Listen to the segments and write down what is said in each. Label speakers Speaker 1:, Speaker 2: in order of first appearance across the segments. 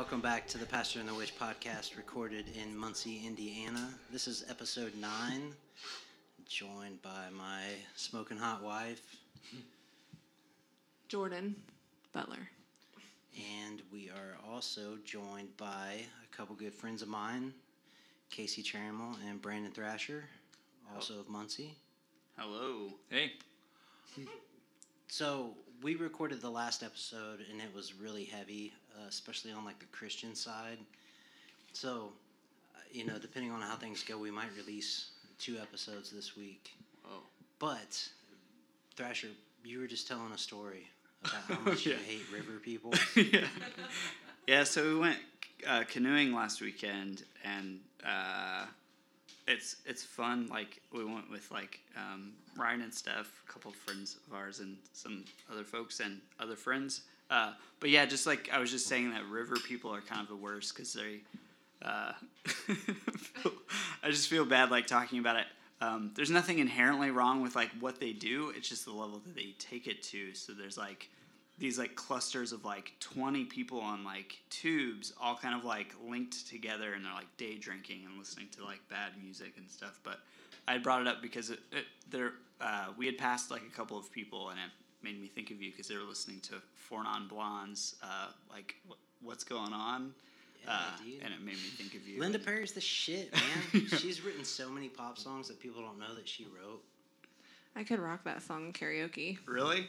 Speaker 1: Welcome back to the Pastor and the Witch podcast, recorded in Muncie, Indiana. This is episode nine, joined by my smoking hot wife,
Speaker 2: Jordan Butler.
Speaker 1: and we are also joined by a couple good friends of mine, Casey Trammel and Brandon Thrasher, also of Muncie.
Speaker 3: Hello. Hey.
Speaker 1: So we recorded the last episode, and it was really heavy, uh, especially on like the Christian side. So, uh, you know, depending on how things go, we might release two episodes this week.
Speaker 3: Oh.
Speaker 1: But Thrasher, you were just telling a story about how much
Speaker 3: Yeah.
Speaker 1: you hate river people.
Speaker 3: yeah. Yeah. So we went uh, canoeing last weekend, and uh, it's it's fun. Like we went with like um, Ryan and Steph, a couple of friends of ours, and some other folks and other friends. Uh, but yeah, just like I was just saying that river people are kind of the worst because they. Uh, I just feel bad like talking about it. Um, there's nothing inherently wrong with like what they do. It's just the level that they take it to. So there's like these like clusters of like 20 people on like tubes all kind of like linked together and they're like day drinking and listening to like bad music and stuff but i brought it up because it, it, there uh, we had passed like a couple of people and it made me think of you because they were listening to four non blondes uh, like what, what's going on
Speaker 1: Yeah,
Speaker 3: uh,
Speaker 1: dude.
Speaker 3: and it made me think of you
Speaker 1: Linda
Speaker 3: and-
Speaker 1: Perry's the shit, man. She's written so many pop songs that people don't know that she wrote.
Speaker 2: I could rock that song karaoke.
Speaker 3: really
Speaker 1: Yeah,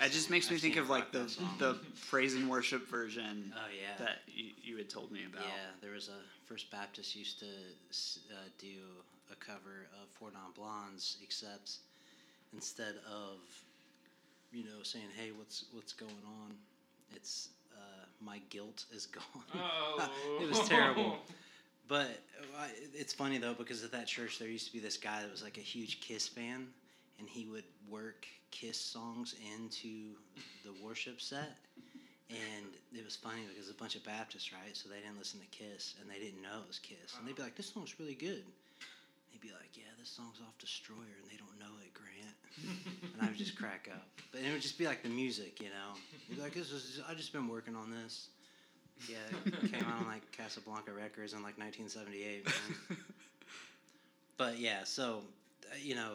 Speaker 3: it just makes me
Speaker 1: I've
Speaker 3: think of like the
Speaker 1: that
Speaker 3: the praise and worship version
Speaker 1: Oh yeah.
Speaker 3: that you, you had told me about
Speaker 1: Yeah, there was a First Baptist used to uh, do a cover of Four Non Blondes, except instead of you know saying, "Hey, what's what's going on?" It's uh, "My guilt is gone."
Speaker 4: Oh.
Speaker 1: it was terrible. But uh, it's funny though because at that church there used to be this guy that was like a huge Kiss fan, and he would work Kiss songs into the worship set. And it was funny because a bunch of Baptists, right? So they didn't listen to Kiss, and they didn't know it was Kiss, and they'd be like, "This song's really good." They'd be like, "Yeah, this song's off Destroyer, and they don't know it, Grant." and I would just crack up. But it would just be like the music, you know. He'd be like, "This is I just been working on this." Yeah, it came out on like Casablanca Records in like 1978. Man. but yeah, so uh, you know,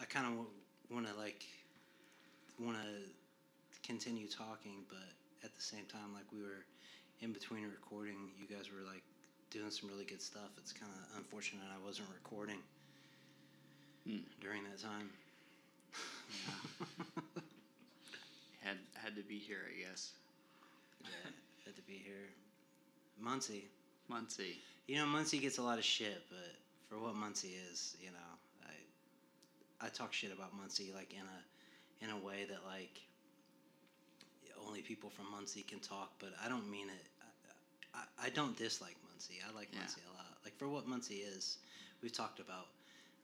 Speaker 1: I kind of want to like want to continue talking, but at the same time, like we were in between recording, you guys were like doing some really good stuff. It's kind of unfortunate I wasn't recording
Speaker 3: Hmm.
Speaker 1: during that time.
Speaker 3: had had to be here i guess
Speaker 1: yeah, had to be here. Muncie.
Speaker 3: muncie
Speaker 1: You know, Muncie gets a lot of shit, but for what Muncie is, you know, I I talk shit about Muncie like in a in a way that like only people from Muncie can talk, but I don't mean it. I, I, I don't dislike Muncie. I like
Speaker 3: Yeah.
Speaker 1: Muncie a lot. Like for what Muncie is, we've talked about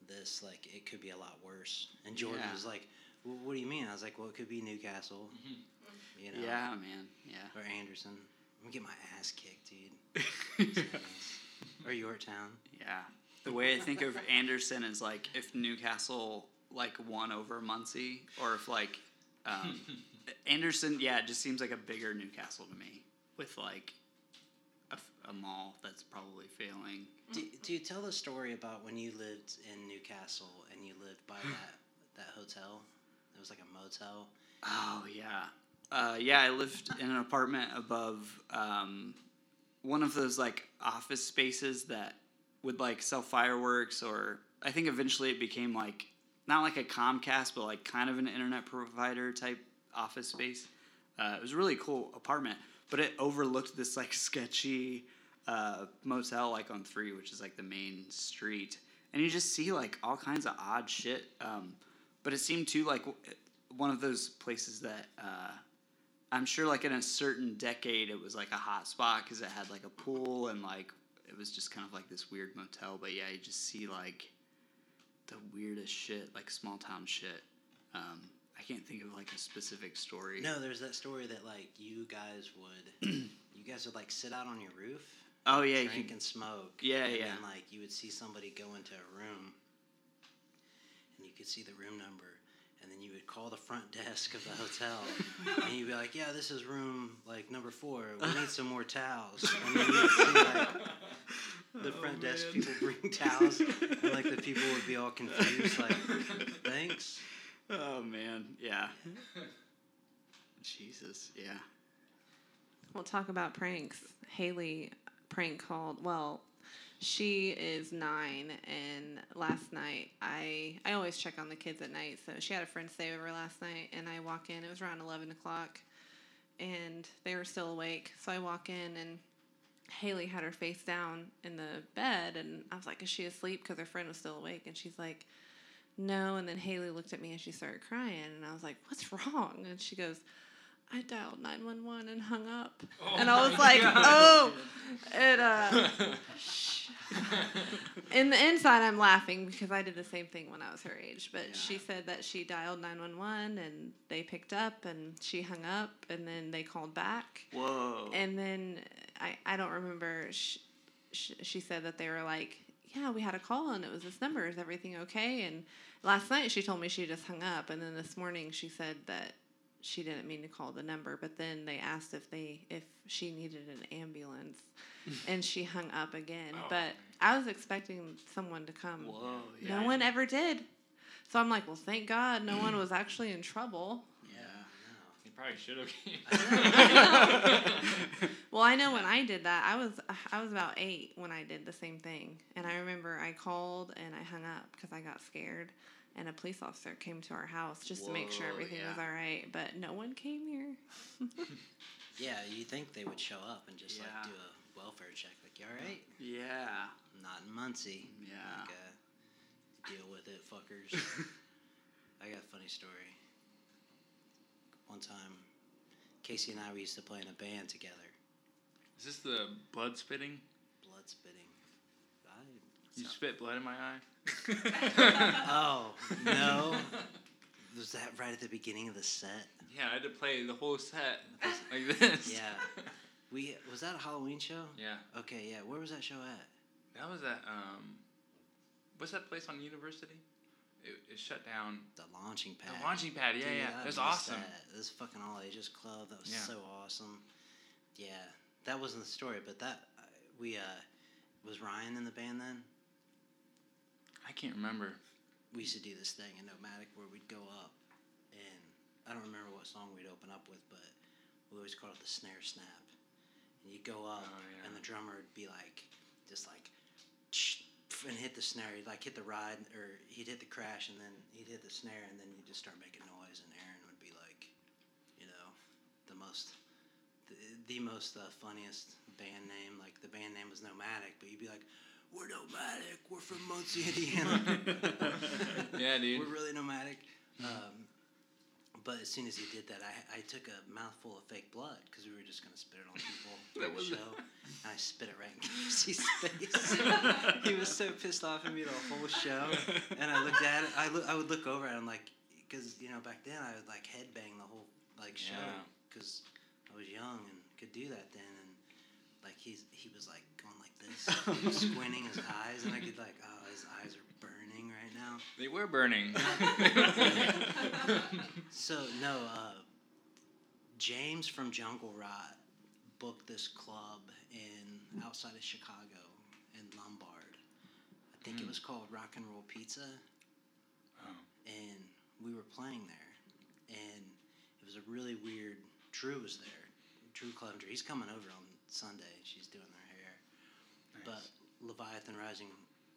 Speaker 1: this. Like it could be a lot worse. And Jordan
Speaker 3: Yeah.
Speaker 1: was like, well, "What do you mean?" I was like, "Well, it could be Newcastle, mm-hmm. you know,
Speaker 3: yeah man yeah
Speaker 1: or Anderson. I'm gonna get my ass kicked, dude." or Yorktown.
Speaker 3: yeah the way i think of anderson is like if newcastle like won over muncie or if like um, anderson yeah it just seems like a bigger newcastle to me with like a mall that's probably failing
Speaker 1: Do, do you tell the story about when you lived in Newcastle and you lived by that that hotel? It was like a motel.
Speaker 3: Oh yeah, uh, yeah. I lived in an apartment above um, one of those like office spaces that would like sell fireworks, or I think eventually it became like not like a Comcast, but like kind of an internet provider type office space. Uh, it was a really cool apartment, but it overlooked this like sketchy uh, motel like on three, which is like the main street, and you just see like all kinds of odd shit. Um, but it seemed too like one of those places that uh, I'm sure like in a certain decade it was like a hot spot because it had like a pool and like it was just kind of like this weird motel. But yeah, you just see like the weirdest shit, like small town shit. Um, I can't think of like a specific story.
Speaker 1: No, there's that story that like you guys would, you guys would like sit out on your roof,
Speaker 3: Oh yeah, you
Speaker 1: drink and smoke.
Speaker 3: Yeah,
Speaker 1: and
Speaker 3: yeah.
Speaker 1: Then like you would see somebody go into a room, and you could see the room number, and then you would call the front desk of the hotel, and you'd be like, "Yeah, this is room like number four. We need some more towels." And then you'd see like the front
Speaker 3: Oh,
Speaker 1: desk
Speaker 3: man.
Speaker 1: people bring towels, and like the people would be all confused, like, "Thanks."
Speaker 3: Oh man, yeah. Jesus, yeah.
Speaker 2: We'll talk about pranks. Haley prank called. Well, she is nine, and last night I I always check on the kids at night. So she had a friend stay over last night, and I walk in. It was around eleven o'clock, and they were still awake. So I walk in, and Haley had her face down in the bed, and I was like, "Is she asleep?" Because her friend was still awake, and she's like. No, and then Haley looked at me and she started crying, and I was like, "What's wrong?" And she goes, I dialed 911 and hung up. and I was like, oh. And uh, in the inside, I'm laughing because I did the same thing when I was her age. But
Speaker 3: Yeah.
Speaker 2: she said that she dialed 911 and they picked up and she hung up and then they called back.
Speaker 3: Whoa.
Speaker 2: And then I, I don't remember. She, she, she said that they were like, yeah, we had a call and it was this number. Is everything okay? And last night she told me she just hung up. And then this morning she said that she didn't mean to call the number. But then they asked if they if she needed an ambulance, and she hung up again.
Speaker 4: Oh.
Speaker 2: But I was expecting someone to come.
Speaker 3: Whoa. Yeah.
Speaker 2: No one ever did. So I'm like, well, thank God no one was actually in trouble.
Speaker 3: Yeah.
Speaker 4: You probably should have.
Speaker 2: Well, I know when I did that, I was I was about eight when I did the same thing, and I remember I called and I hung up because I got scared, and a police officer came to our house just to make sure
Speaker 3: Whoa,
Speaker 2: everything was all right, but no one came here.
Speaker 1: Yeah, you think they would show up and just
Speaker 3: Yeah.
Speaker 1: like do a welfare check, like, "You all right?"
Speaker 3: Yeah.
Speaker 1: Not in Muncie.
Speaker 3: Yeah.
Speaker 1: Like, uh, deal with it, fuckers. I got a funny story. One time, Casey and I we used to play in a band together.
Speaker 4: Is this the blood spitting?
Speaker 1: Blood spitting. I,
Speaker 4: You spit blood in my eye?
Speaker 1: oh no! Was that right at the beginning of the set?
Speaker 4: Yeah, I had to play the whole set like this.
Speaker 1: Yeah. We was that a Halloween show?
Speaker 4: Yeah.
Speaker 1: Okay, yeah. Where was that show at?
Speaker 4: That was at um, what's that place on University? It, it shut down.
Speaker 1: The launching pad.
Speaker 4: The launching pad. Yeah,
Speaker 1: Dude,
Speaker 4: yeah.
Speaker 1: I
Speaker 4: It was awesome.
Speaker 1: That. It was fucking all ages club. That was
Speaker 4: Yeah.
Speaker 1: so awesome. Yeah, that wasn't the story, but that we uh, was Ryan in the band then.
Speaker 4: I can't remember.
Speaker 1: We used to do this thing in Nomadic where we'd go up, and I don't remember what song we'd open up with, but we always called it the snare snap. And you'd go up,
Speaker 4: Oh, yeah.
Speaker 1: and the drummer would be like, just like, and hit the snare. He'd like hit the ride, or he'd hit the crash, and then he'd hit the snare, and then you'd just start making noise, and Aaron would be like, you know, the most, the, the most uh, funniest band name. Like the band name was Nomadic, but you'd be like, we're nomadic. We're from Muncie, Indiana.
Speaker 4: Yeah, dude.
Speaker 1: We're really nomadic. Um, but as soon as he did that, I, I took a mouthful of fake blood because we were just going to spit it on people
Speaker 4: That
Speaker 1: during the show. And I spit it right in Casey's face. he was so pissed off at me the whole show. And I looked at it. I, look, I would look over at him like, because, you know, back then I would like headbang the whole like show
Speaker 4: Yeah.
Speaker 1: because I was young and could do that then. And like he's, he was like this, squinting his eyes. And I could like, oh, his eyes are burning right now.
Speaker 4: They were burning.
Speaker 1: So no, uh, James from Jungle Rot booked this club in outside of Chicago in Lombard. I think it
Speaker 4: Mm.
Speaker 1: was called Rock and Roll Pizza,
Speaker 4: Oh.
Speaker 1: and we were playing there, and it was a really weird. Drew was there. Drew Clevenger. He's coming over on Sunday. She's doing her hair.
Speaker 4: Nice.
Speaker 1: But Leviathan Rising,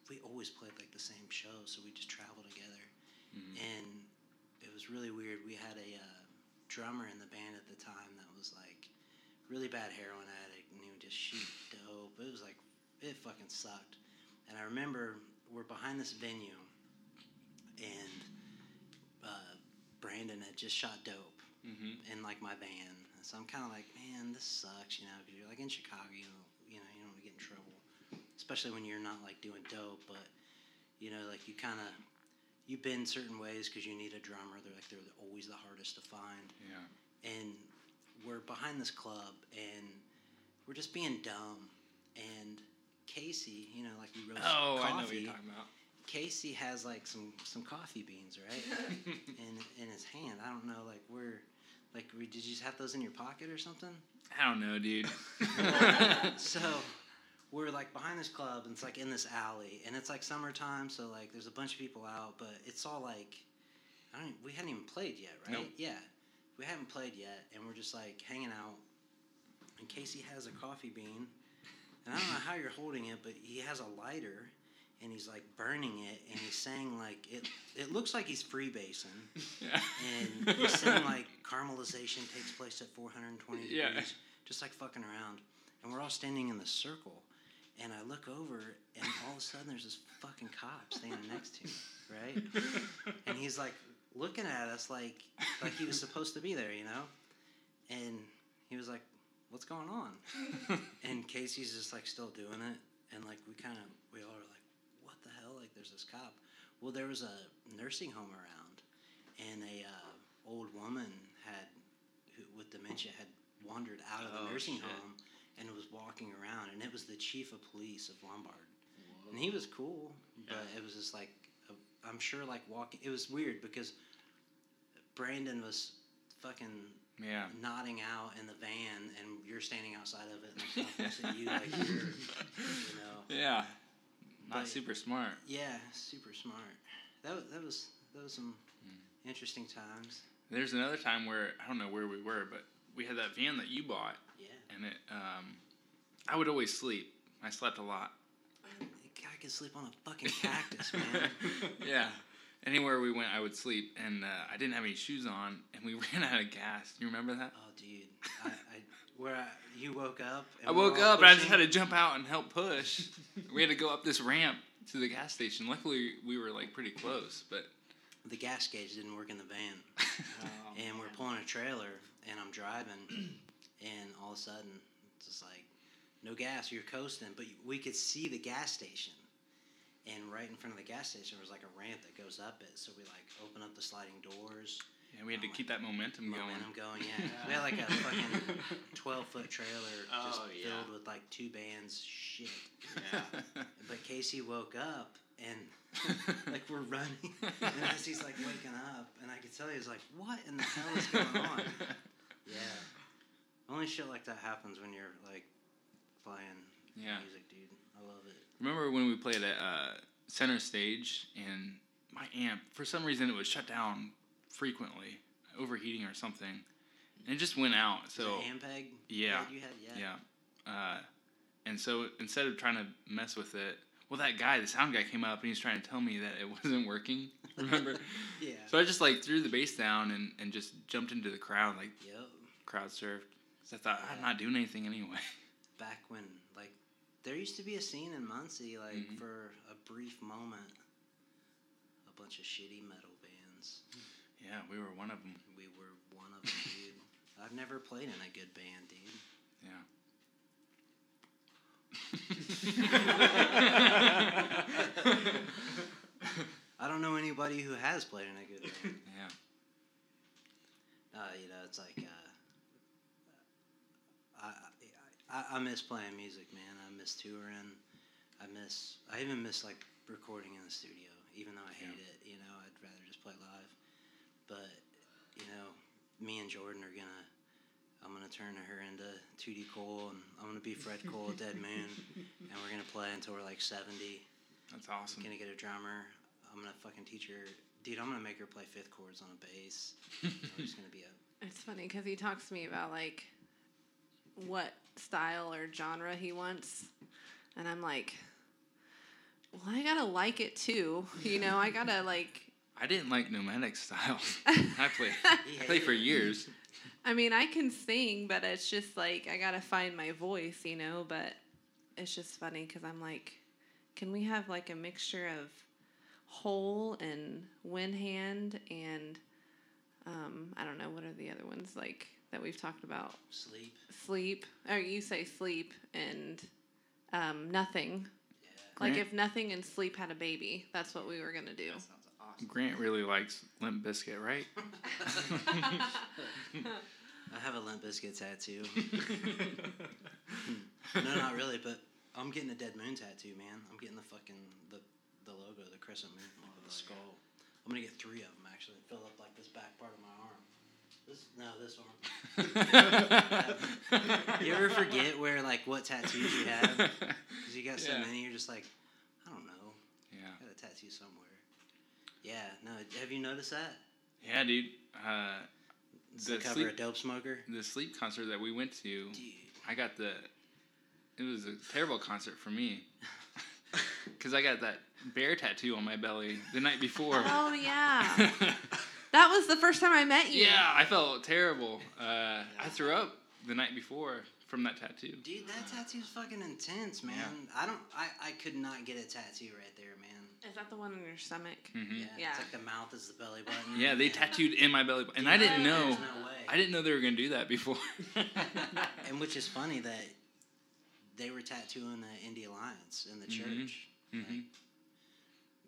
Speaker 1: we always played like the same show, so we just traveled together.
Speaker 4: Mhm.
Speaker 1: And it was really weird. We had a uh, drummer in the band at the time that was like really bad heroin addict, and he would just shoot dope. It was like it fucking sucked. And I remember we're behind this venue, and uh, Brandon had just shot dope
Speaker 4: Mhm.
Speaker 1: in like my van. So I'm kind of like, man, this sucks. You know, because you're like in Chicago, you know, you know, you don't want to get in trouble, especially when you're not like doing dope. But you know, like you kind of you bend certain ways because you need a drummer. They're like they're always the hardest to find.
Speaker 4: Yeah.
Speaker 1: And we're behind this club, and we're just being dumb. And Casey, you know, like we roast
Speaker 4: Oh,
Speaker 1: coffee.
Speaker 4: I know what you're talking about.
Speaker 1: Casey has like some some coffee beans, right? in in his hand. I don't know, like where, like we, did you just have those in your pocket or something?
Speaker 4: I don't know, dude.
Speaker 1: so we're like behind this club, and it's like in this alley, and it's like summertime, so like there's a bunch of people out, but it's all like, I don't. We hadn't even played yet, right?
Speaker 4: Nope.
Speaker 1: Yeah, we haven't played yet, and we're just like hanging out. And Casey has a coffee bean, and I don't know how you're holding it, but he has a lighter. And he's like burning it, and he's saying like it. It looks like he's freebasing,
Speaker 4: yeah.
Speaker 1: and he's saying like caramelization takes place at 420
Speaker 4: Yeah.
Speaker 1: degrees, just like fucking around. And we're all standing in the circle, and I look over, and all of a sudden there's this fucking cop standing next to me, right? And he's like looking at us like like he was supposed to be there, you know? And he was like, "What's going on?" And Casey's just like still doing it, and like we kind of we all are like, "What the hell?" Like there's this cop. Well, there was a nursing home around, and a uh, old woman had who, with dementia had wandered out of the
Speaker 3: Oh,
Speaker 1: nursing
Speaker 3: shit.
Speaker 1: home walking around, and it was the chief of police of Lombard, and he was cool, but it was just like i I'm sure like walking. It was weird because Brandon was fucking
Speaker 4: Yeah.
Speaker 1: nodding out in the van, and you're standing outside of it, and at you like you're, you know,
Speaker 4: Yeah. Not
Speaker 1: But-
Speaker 4: super smart.
Speaker 1: yeah, super smart. That was, that was that was some
Speaker 4: Hmm.
Speaker 1: interesting times.
Speaker 4: There's another time where I don't know where we were, but we had that van that you bought,
Speaker 1: Yeah,
Speaker 4: and it. Um, I would always sleep. I slept a lot.
Speaker 1: I could sleep on a fucking cactus, man.
Speaker 4: yeah. Anywhere we went, I would sleep, and uh, I didn't have any shoes on, and we ran out of gas. You remember that?
Speaker 1: Oh, dude, I, I where I, you woke up.
Speaker 4: I woke
Speaker 1: all
Speaker 4: up and I just had to jump out and help push. we had to go up this ramp to the gas station. Luckily, we were like pretty close, but
Speaker 1: The gas gauge didn't work in the van, and we're pulling a trailer, and I'm driving, and all of a sudden, it's just like, no gas. You're coasting, but we could see the gas station. And right in front of the gas station was like a ramp that goes up it. So we like open up the sliding doors,
Speaker 4: yeah, we had to keep that momentum going.
Speaker 1: momentum going. Yeah, we had like a fucking twelve foot trailer oh, just
Speaker 3: Oh, yeah.
Speaker 1: filled with like two bands shit.
Speaker 3: Yeah.
Speaker 1: But Casey woke up and like we're running, and as he's like waking up, and I could tell he was like, "What in the hell is going on?" Yeah, only shit like that happens when you're like playing
Speaker 4: Yeah.
Speaker 1: music, dude. I love it.
Speaker 4: Remember when we played at uh, center stage and my amp, for some reason, it was shut down frequently, overheating or something, and it just went out. So
Speaker 1: Ampeg?
Speaker 4: yeah,
Speaker 1: you had yeah.
Speaker 4: yeah, uh, and so instead of trying to mess with it, well, that guy, the sound guy, came up and he was trying to tell me that it wasn't working. Remember?
Speaker 1: Yeah.
Speaker 4: so I just like threw the bass down and, and just jumped into the crowd, like
Speaker 1: Yep.
Speaker 4: crowd surfed. 'Cause I thought I'm not doing anything anyway.
Speaker 1: Back when like there used to be a scene in Muncie like
Speaker 4: Mhm.
Speaker 1: for a brief moment, a bunch of shitty metal bands.
Speaker 4: Yeah, we were one of them.
Speaker 1: We were one of them, dude. I've never played in a good band, dude.
Speaker 4: Yeah.
Speaker 1: I don't know anybody who has played in a good band.
Speaker 4: Yeah.
Speaker 1: Uh, you know, it's like uh, I, I I miss playing music, man. I miss touring. I miss. I even miss like recording in the studio, even though I hate it. You know, I'd rather just play live. But you know, me and Jordan are gonna. I'm gonna turn her into Toody Cole, and I'm gonna be Fred Cole at Dead Moon, and we're gonna play until we're like 70.
Speaker 4: That's awesome.
Speaker 1: I'm gonna get a drummer. I'm gonna fucking teach her. Dude, I'm gonna make her play fifth chords on a bass. I'm just gonna be a
Speaker 2: It's funny because he talks to me about like what style or genre he wants, and I'm like, well, I gotta like it too. You know, I gotta like.
Speaker 4: I didn't like nomadic styles. I played I played for years.
Speaker 2: I mean, I can sing, but it's just like I gotta find my voice, you know. But it's just funny because I'm like, can we have like a mixture of Hole and Windhand and um, I don't know what are the other ones like that we've talked about.
Speaker 1: Sleep.
Speaker 2: Sleep, or you say sleep and um, nothing.
Speaker 1: Yeah.
Speaker 2: Like
Speaker 4: Grant?
Speaker 2: if nothing and sleep had a baby, that's what we were gonna do.
Speaker 3: That sounds awesome.
Speaker 4: Grant really likes Limp Bizkit, right?
Speaker 1: I have a Limp Bizkit tattoo. no, not really, but I'm getting a Dead Moon tattoo, man. I'm getting the fucking the the logo, the crescent moon with the skull. I'm gonna get three of them actually. Fill up like this back part of my arm. This no, this arm. You ever forget where like what tattoos you have? Because you got so
Speaker 4: Yeah.
Speaker 1: many, you're just like, I don't know.
Speaker 4: yeah.
Speaker 1: I got a tattoo somewhere. Yeah, no. Have you noticed that?
Speaker 4: Yeah, dude. Uh, The
Speaker 1: the cover
Speaker 4: sleep-
Speaker 1: of Dope Smoker.
Speaker 4: the sleep concert that we went to,
Speaker 1: Dude.
Speaker 4: I got the. It was a terrible concert for me. Because I got that bear tattoo on my belly the night before.
Speaker 2: Oh yeah, that was the first time I met you.
Speaker 4: yeah, I felt terrible. Uh, I threw up the night before from that tattoo.
Speaker 1: Dude, that tattoo's fucking intense, man. I don't. I, I could not get a tattoo right there, man.
Speaker 2: Is that the one on your stomach?
Speaker 4: hmm
Speaker 1: Yeah,
Speaker 2: Yeah.
Speaker 1: It's like the mouth is the belly button.
Speaker 4: Yeah, they tattooed in my belly, button, and I didn't know.
Speaker 1: No way.
Speaker 4: I didn't know they were gonna do that before.
Speaker 1: and which is funny that they were tattooing the Indie Alliance in the
Speaker 4: Mhm.
Speaker 1: church.
Speaker 4: hmm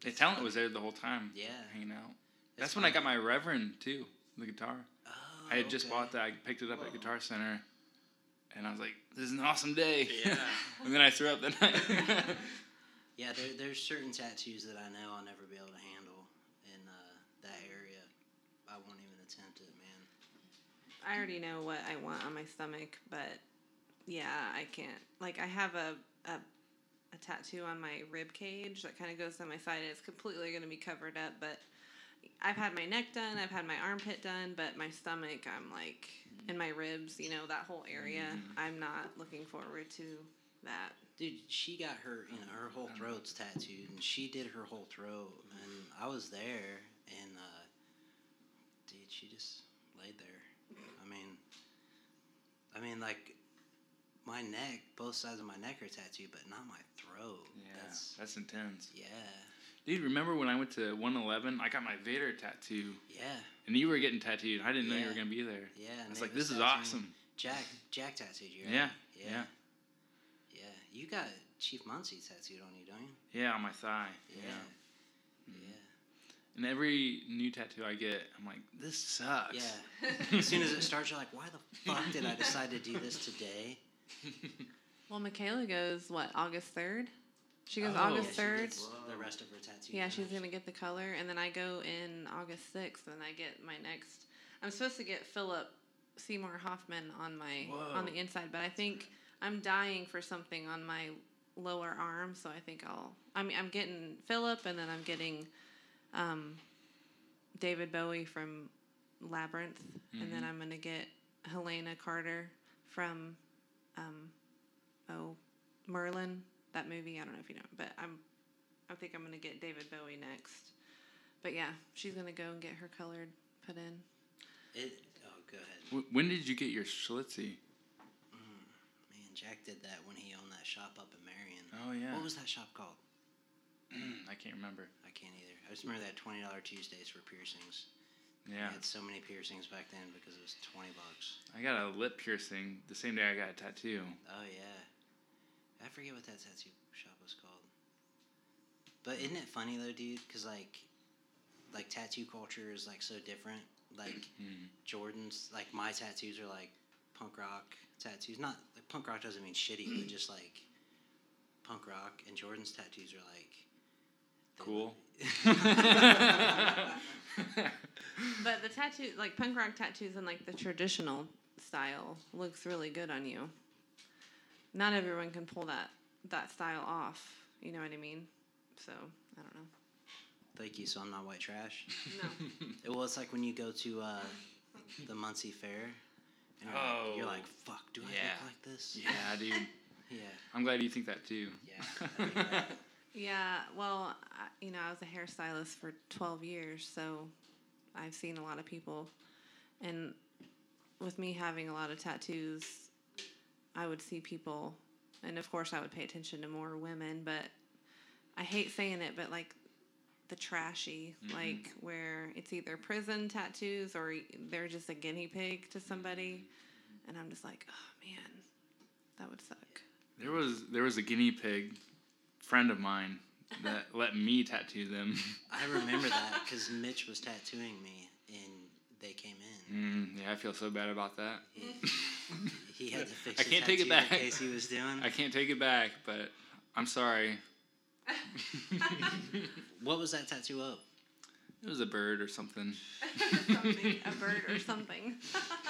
Speaker 4: The talent was there the whole time.
Speaker 1: Yeah.
Speaker 4: hanging out.
Speaker 1: It's
Speaker 4: That's when I got my Reverend too, the guitar.
Speaker 1: Oh,
Speaker 4: I had just
Speaker 1: okay.
Speaker 4: bought that. I picked it up at Guitar Center, and I was like, "This is an awesome day."
Speaker 3: Yeah.
Speaker 4: and then I threw up that night.
Speaker 1: Yeah, there, there's certain tattoos that I know I'll never be able to handle in uh, that area. I won't even attempt it, man.
Speaker 2: I already know what I want on my stomach, but yeah, I can't. Like I have a a, a tattoo on my rib cage that kind of goes down my side, and it's completely going to be covered up. But I've had my neck done, I've had my armpit done, but my stomach, I'm like, and my ribs, you know, that whole area, I'm not looking forward to that.
Speaker 1: Dude, she got her, you know, her whole throat's tattooed, and she did her whole throat, and I was there, and uh, dude, she just laid there. I mean, I mean, like my neck, both sides of my neck are tattooed, but not my throat.
Speaker 4: yeah,
Speaker 1: That's
Speaker 4: that's intense.
Speaker 1: yeah,
Speaker 4: Dude, remember when I went to 111? I got my Vader tattoo,
Speaker 1: yeah,
Speaker 4: and you were getting tattooed. I didn't know you were gonna be there.
Speaker 1: yeah.
Speaker 4: I was like, "This is awesome."
Speaker 1: Jack, Jack tattooed you. Right?
Speaker 4: Yeah,
Speaker 1: yeah,
Speaker 4: yeah.
Speaker 1: yeah. You got Chief Muncie tattooed on you, don't you?
Speaker 4: Yeah, on my thigh.
Speaker 1: Yeah,
Speaker 4: Yeah.
Speaker 1: yeah. Mm-hmm.
Speaker 4: And every new tattoo I get, I'm like, "This sucks."
Speaker 1: Yeah. as soon as it starts, you're like, why the fuck did I decide to do this today?
Speaker 2: Well, Michaela goes what August third. She goes
Speaker 4: Oh.
Speaker 2: August
Speaker 1: Yeah, she
Speaker 2: third.
Speaker 1: gets the rest of her tattoo.
Speaker 2: Yeah, she's gonna get the color, and then I go in August sixth, and I get my next. I'm supposed to get Philip Seymour Hoffman on my on the inside, but I think I'm dying for something on my lower arm, so I think I'll. I mean, I'm getting Philip, and then I'm getting um, David Bowie from Labyrinth, and then I'm gonna get Helena Carter from um, oh Merlin that movie. I don't know if you know, but I'm I think I'm gonna get David Bowie next. But yeah, she's gonna go and get her colored put in.
Speaker 1: It, oh, go ahead.
Speaker 4: Wh- When did you get your Schlitzie?
Speaker 1: Mm, Man, Jack did that when he owned that shop up in Marion.
Speaker 4: Oh yeah.
Speaker 1: What was that shop called?
Speaker 4: I can't remember.
Speaker 1: I can't either. I just remember that twenty dollar Tuesdays for piercings.
Speaker 4: Yeah.
Speaker 1: I had so many piercings back then because it was twenty bucks.
Speaker 4: I got a lip piercing the same day I got a tattoo.
Speaker 1: Oh yeah, I forget what that tattoo shop was called. But isn't it funny though, dude? Because like, like tattoo culture is like so different. Like
Speaker 4: Mm.
Speaker 1: Jordan's, like my tattoos are like punk rock tattoos. Not like punk rock doesn't mean shitty, but just like punk rock. And Jordan's tattoos are like
Speaker 4: Cool.
Speaker 2: But the tattoo, like punk rock tattoos and like the traditional style, looks really good on you. Not everyone can pull that that style off. You know what I mean? So I don't know.
Speaker 1: Thank you. So I'm not white trash.
Speaker 2: No.
Speaker 1: It, well, it's like when you go to uh, the Muncie Fair. And you're, like, you're
Speaker 4: Oh.
Speaker 1: like, fuck, do I
Speaker 4: Yeah.
Speaker 1: look like this?
Speaker 4: yeah, dude.
Speaker 1: Yeah.
Speaker 4: I'm glad you think that too.
Speaker 1: Yeah. That-
Speaker 2: Yeah, well, I, you know, I was a hairstylist for 12 years, so I've seen a lot of people. And with me having a lot of tattoos, I would see people, and of course, I would pay attention to more women, but I hate saying it, but like the trashy,
Speaker 4: Mhm.
Speaker 2: like where it's either prison tattoos or they're just a guinea pig to somebody, and I'm just like, oh man, that would suck.
Speaker 4: There was there was a guinea pig friend of mine that let me tattoo them.
Speaker 1: I remember that because Mitch was tattooing me and they came in.
Speaker 4: Mm, yeah, I feel so bad about that.
Speaker 1: He, he had to fix.
Speaker 4: I
Speaker 1: the
Speaker 4: can't take it back.
Speaker 1: In case he was doing.
Speaker 4: I can't take it back, but I'm sorry.
Speaker 1: What was that tattoo of?
Speaker 4: It was a bird or something.
Speaker 2: something, a bird or something.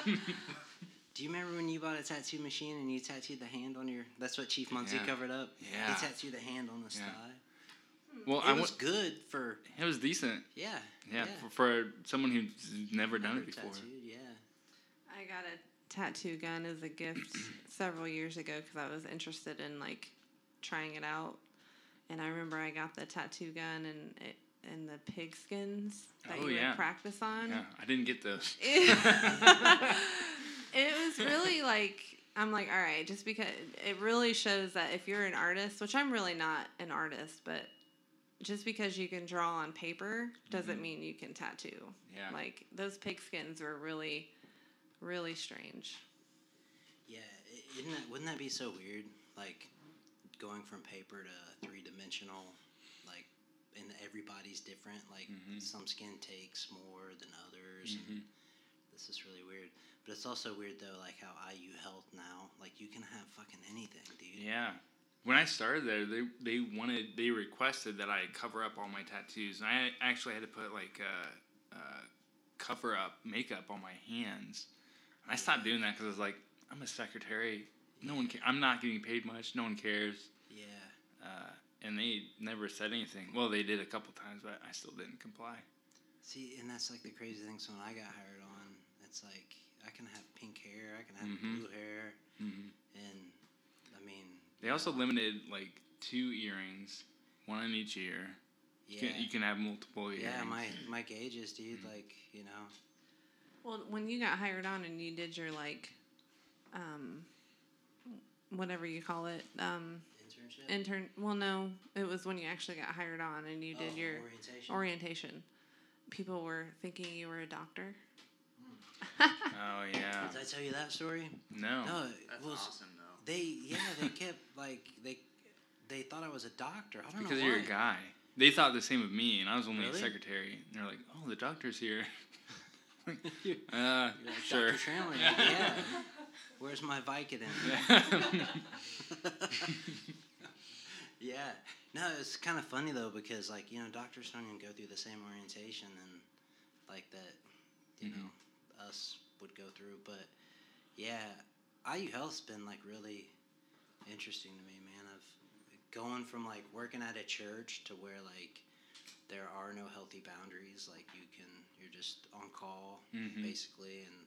Speaker 1: Do you remember when you bought a tattoo machine and you tattooed the hand on your? That's what Chief Muncie
Speaker 4: Yeah.
Speaker 1: covered up.
Speaker 4: Yeah.
Speaker 1: He tattooed the hand on his
Speaker 4: Yeah.
Speaker 1: thigh.
Speaker 4: Well,
Speaker 1: It
Speaker 4: I
Speaker 1: was
Speaker 4: went.
Speaker 1: good for
Speaker 4: It was decent.
Speaker 1: yeah.
Speaker 4: Yeah, For, for someone who's never done it before.
Speaker 1: Tattooed, yeah.
Speaker 2: I got a tattoo gun as a gift several years ago because I was interested in like trying it out, and I remember I got the tattoo gun and it and the pig skins that
Speaker 4: Oh,
Speaker 2: you
Speaker 4: yeah.
Speaker 2: would practice on.
Speaker 4: Yeah, I didn't get those.
Speaker 2: it was really like I'm like, all right, just because it really shows that if you're an artist, which I'm really not an artist, but just because you can draw on paper doesn't
Speaker 4: Mhm.
Speaker 2: mean you can tattoo.
Speaker 4: Yeah.
Speaker 2: Like those pigskins were really, really strange.
Speaker 1: Yeah, isn't that wouldn't that be so weird? Like going from paper to three dimensional, like, and everybody's different. Like
Speaker 4: Mhm.
Speaker 1: some skin takes more than others.
Speaker 4: Mhm.
Speaker 1: And this is really weird. But it's also weird though, like how IU Health now, like you can have fucking anything, dude.
Speaker 4: Yeah. When I started there, they they wanted they requested that I cover up all my tattoos, and I actually had to put like a, uh, cover up makeup on my hands. And I stopped doing that because I was like, I'm a secretary. No one. Ca- I'm not getting paid much. No one cares.
Speaker 1: Yeah.
Speaker 4: Uh, and they never said anything. Well, they did a couple times, but I still didn't comply.
Speaker 1: See, and that's like the crazy thing. So when I got hired on, it's like I can have pink hair, I can have
Speaker 4: Mhm.
Speaker 1: blue hair,
Speaker 4: mm-hmm.
Speaker 1: and I mean,
Speaker 4: They also limited like two earrings, one in each ear. You,
Speaker 1: yeah,
Speaker 4: can, you can have multiple earrings.
Speaker 1: yeah, my my gauges, dude.
Speaker 4: Mhm.
Speaker 1: Like you know,
Speaker 2: Well, when you got hired on and you did your like, um, whatever you call it, um,
Speaker 1: internship.
Speaker 2: intern. Well, no, it was when you actually got hired on and you did
Speaker 1: Oh,
Speaker 2: your
Speaker 1: orientation.
Speaker 2: orientation. People were thinking you were a doctor.
Speaker 4: Oh yeah.
Speaker 1: Did I tell you that story?
Speaker 4: No.
Speaker 1: No,
Speaker 3: That's
Speaker 1: was
Speaker 3: awesome though.
Speaker 1: they. Yeah, they kept like they they thought I was a doctor. I don't
Speaker 4: Because
Speaker 1: know
Speaker 4: you're a guy. They thought the same of me, and I was only
Speaker 1: Really?
Speaker 4: a secretary. And they're like, "Oh, the doctor's here." Uh,
Speaker 1: like,
Speaker 4: sure.
Speaker 1: Dr. Yeah. Where's my Vicodin?
Speaker 4: Yeah.
Speaker 1: Yeah. No, it's kind of funny though because like you know doctors don't even go through the same orientation and like that, you
Speaker 4: Mhm.
Speaker 1: know, us would go through. But yeah, IU Health's been like really interesting to me, man. I've going from like working at a church to where like there are no healthy boundaries. Like you can, you're just on call
Speaker 4: Mhm.
Speaker 1: basically, and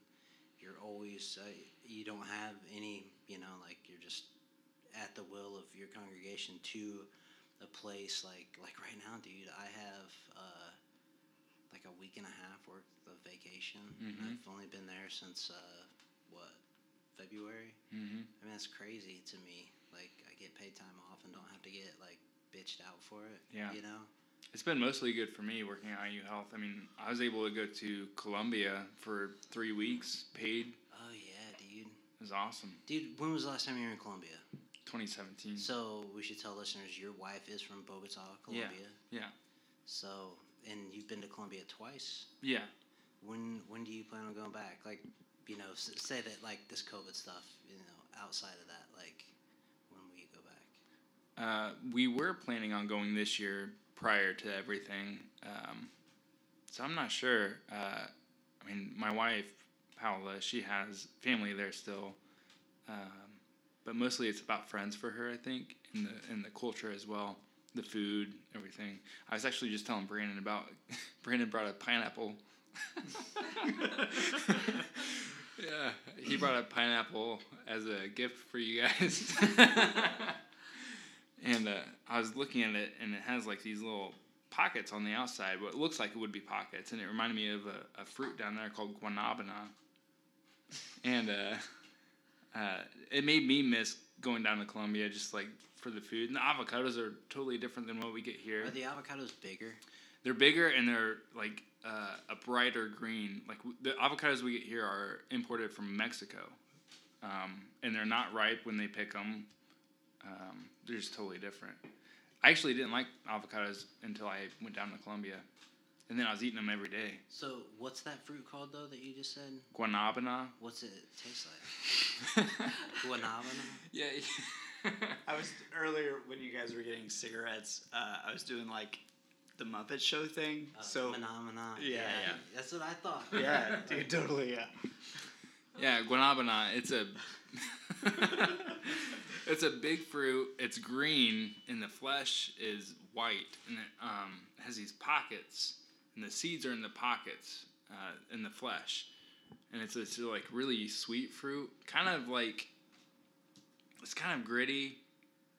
Speaker 1: you're always uh, you don't have any, you know, like you're just at the will of your congregation to a place like like right now, dude. I have uh, like a week and a half worth of vacation. and
Speaker 4: Mhm.
Speaker 1: I've only been there since uh, what February.
Speaker 4: hmm
Speaker 1: I mean that's crazy to me. Like I get paid time off and don't have to get like bitched out for it.
Speaker 4: Yeah.
Speaker 1: You know.
Speaker 4: It's been mostly good for me working at IU Health. I mean, I was able to go to Colombia for three weeks, paid.
Speaker 1: Oh yeah, dude.
Speaker 4: It was awesome.
Speaker 1: Dude, when was the last time you were in Colombia?
Speaker 4: 2017.
Speaker 1: So we should tell listeners your wife is from Bogota, Colombia.
Speaker 4: yeah. yeah.
Speaker 1: So and you've been to Colombia twice.
Speaker 4: Yeah.
Speaker 1: When when do you plan on going back? Like, you know, say that like this COVID stuff, you know, outside of that, like, when will you go back?
Speaker 4: Uh, we were planning on going this year prior to everything. Um, so I'm not sure. Uh, I mean, my wife, Paola, she has family there still. Um, but mostly it's about friends for her, I think, and the, and the culture as well. The food, everything. I was actually just telling Brandon about, Brandon brought a pineapple. yeah, he brought a pineapple as a gift for you guys. and uh, I was looking at it, and it has like these little pockets on the outside, what looks like it would be pockets, and it reminded me of a, a fruit down there called guanabana. And uh, uh, it made me miss going down to Colombia just like for the food. And the avocados are totally different than what we get here.
Speaker 1: Are the avocados bigger?
Speaker 4: they're bigger and they're like uh, a brighter green. Like the avocados we get here are imported from Mexico, um, and they're not ripe when they pick them. Um, they're just totally different. I actually didn't like avocados until I went down to Colombia, and then I was eating them every day.
Speaker 1: So what's that fruit called though that you just said?
Speaker 4: Guanabana.
Speaker 1: What's it taste like? Guanabana.
Speaker 4: yeah.
Speaker 3: I was earlier when you guys were getting cigarettes. Uh, I was doing like the Muppet Show thing.
Speaker 1: Uh,
Speaker 3: so
Speaker 1: phenomena.
Speaker 3: Yeah, yeah.
Speaker 1: That's what I thought.
Speaker 3: yeah, dude, totally, yeah.
Speaker 4: Yeah, guanabana. It's a it's a big fruit. It's green, and the flesh is white, and it um, has these pockets, and the seeds are in the pockets uh, in the flesh, and it's this like really sweet fruit, kind of like it's kind of gritty.